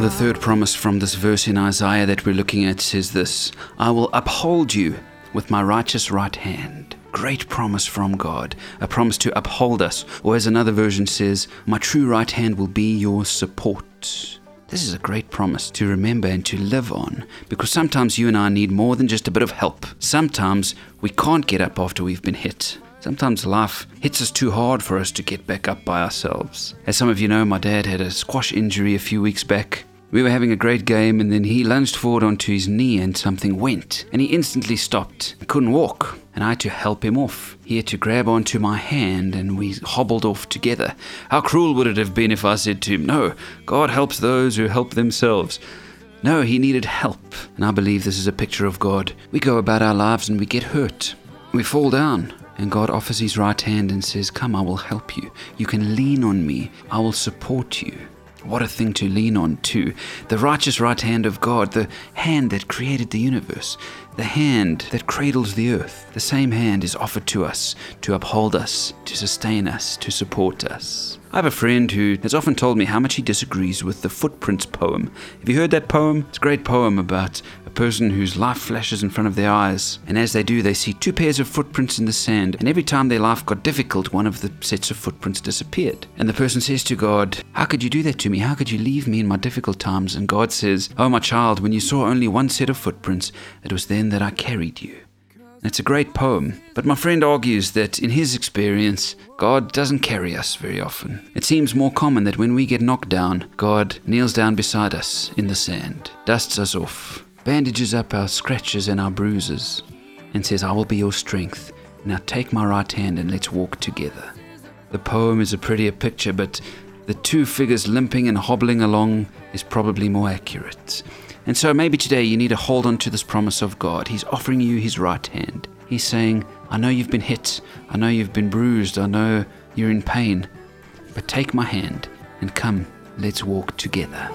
The third promise from this verse in Isaiah that we're looking at says this I will uphold you with my righteous right hand. Great promise from God, a promise to uphold us. Or as another version says, My true right hand will be your support. This is a great promise to remember and to live on because sometimes you and I need more than just a bit of help. Sometimes we can't get up after we've been hit. Sometimes life hits us too hard for us to get back up by ourselves. As some of you know, my dad had a squash injury a few weeks back. We were having a great game, and then he lunged forward onto his knee, and something went, and he instantly stopped. He couldn't walk, and I had to help him off. He had to grab onto my hand, and we hobbled off together. How cruel would it have been if I said to him, No, God helps those who help themselves. No, he needed help, and I believe this is a picture of God. We go about our lives and we get hurt. We fall down, and God offers his right hand and says, Come, I will help you. You can lean on me, I will support you. What a thing to lean on, too. The righteous right hand of God, the hand that created the universe, the hand that cradles the earth. The same hand is offered to us to uphold us, to sustain us, to support us. I have a friend who has often told me how much he disagrees with the Footprints poem. Have you heard that poem? It's a great poem about a person whose life flashes in front of their eyes, and as they do, they see two pairs of footprints in the sand, and every time their life got difficult, one of the sets of footprints disappeared. And the person says to God, How could you do that to me? How could you leave me in my difficult times? And God says, Oh, my child, when you saw only one set of footprints, it was then that I carried you. It's a great poem, but my friend argues that in his experience, God doesn't carry us very often. It seems more common that when we get knocked down, God kneels down beside us in the sand, dusts us off, bandages up our scratches and our bruises, and says, I will be your strength. Now take my right hand and let's walk together. The poem is a prettier picture, but the two figures limping and hobbling along is probably more accurate. And so maybe today you need to hold on to this promise of God. He's offering you his right hand. He's saying, I know you've been hit. I know you've been bruised. I know you're in pain. But take my hand and come, let's walk together.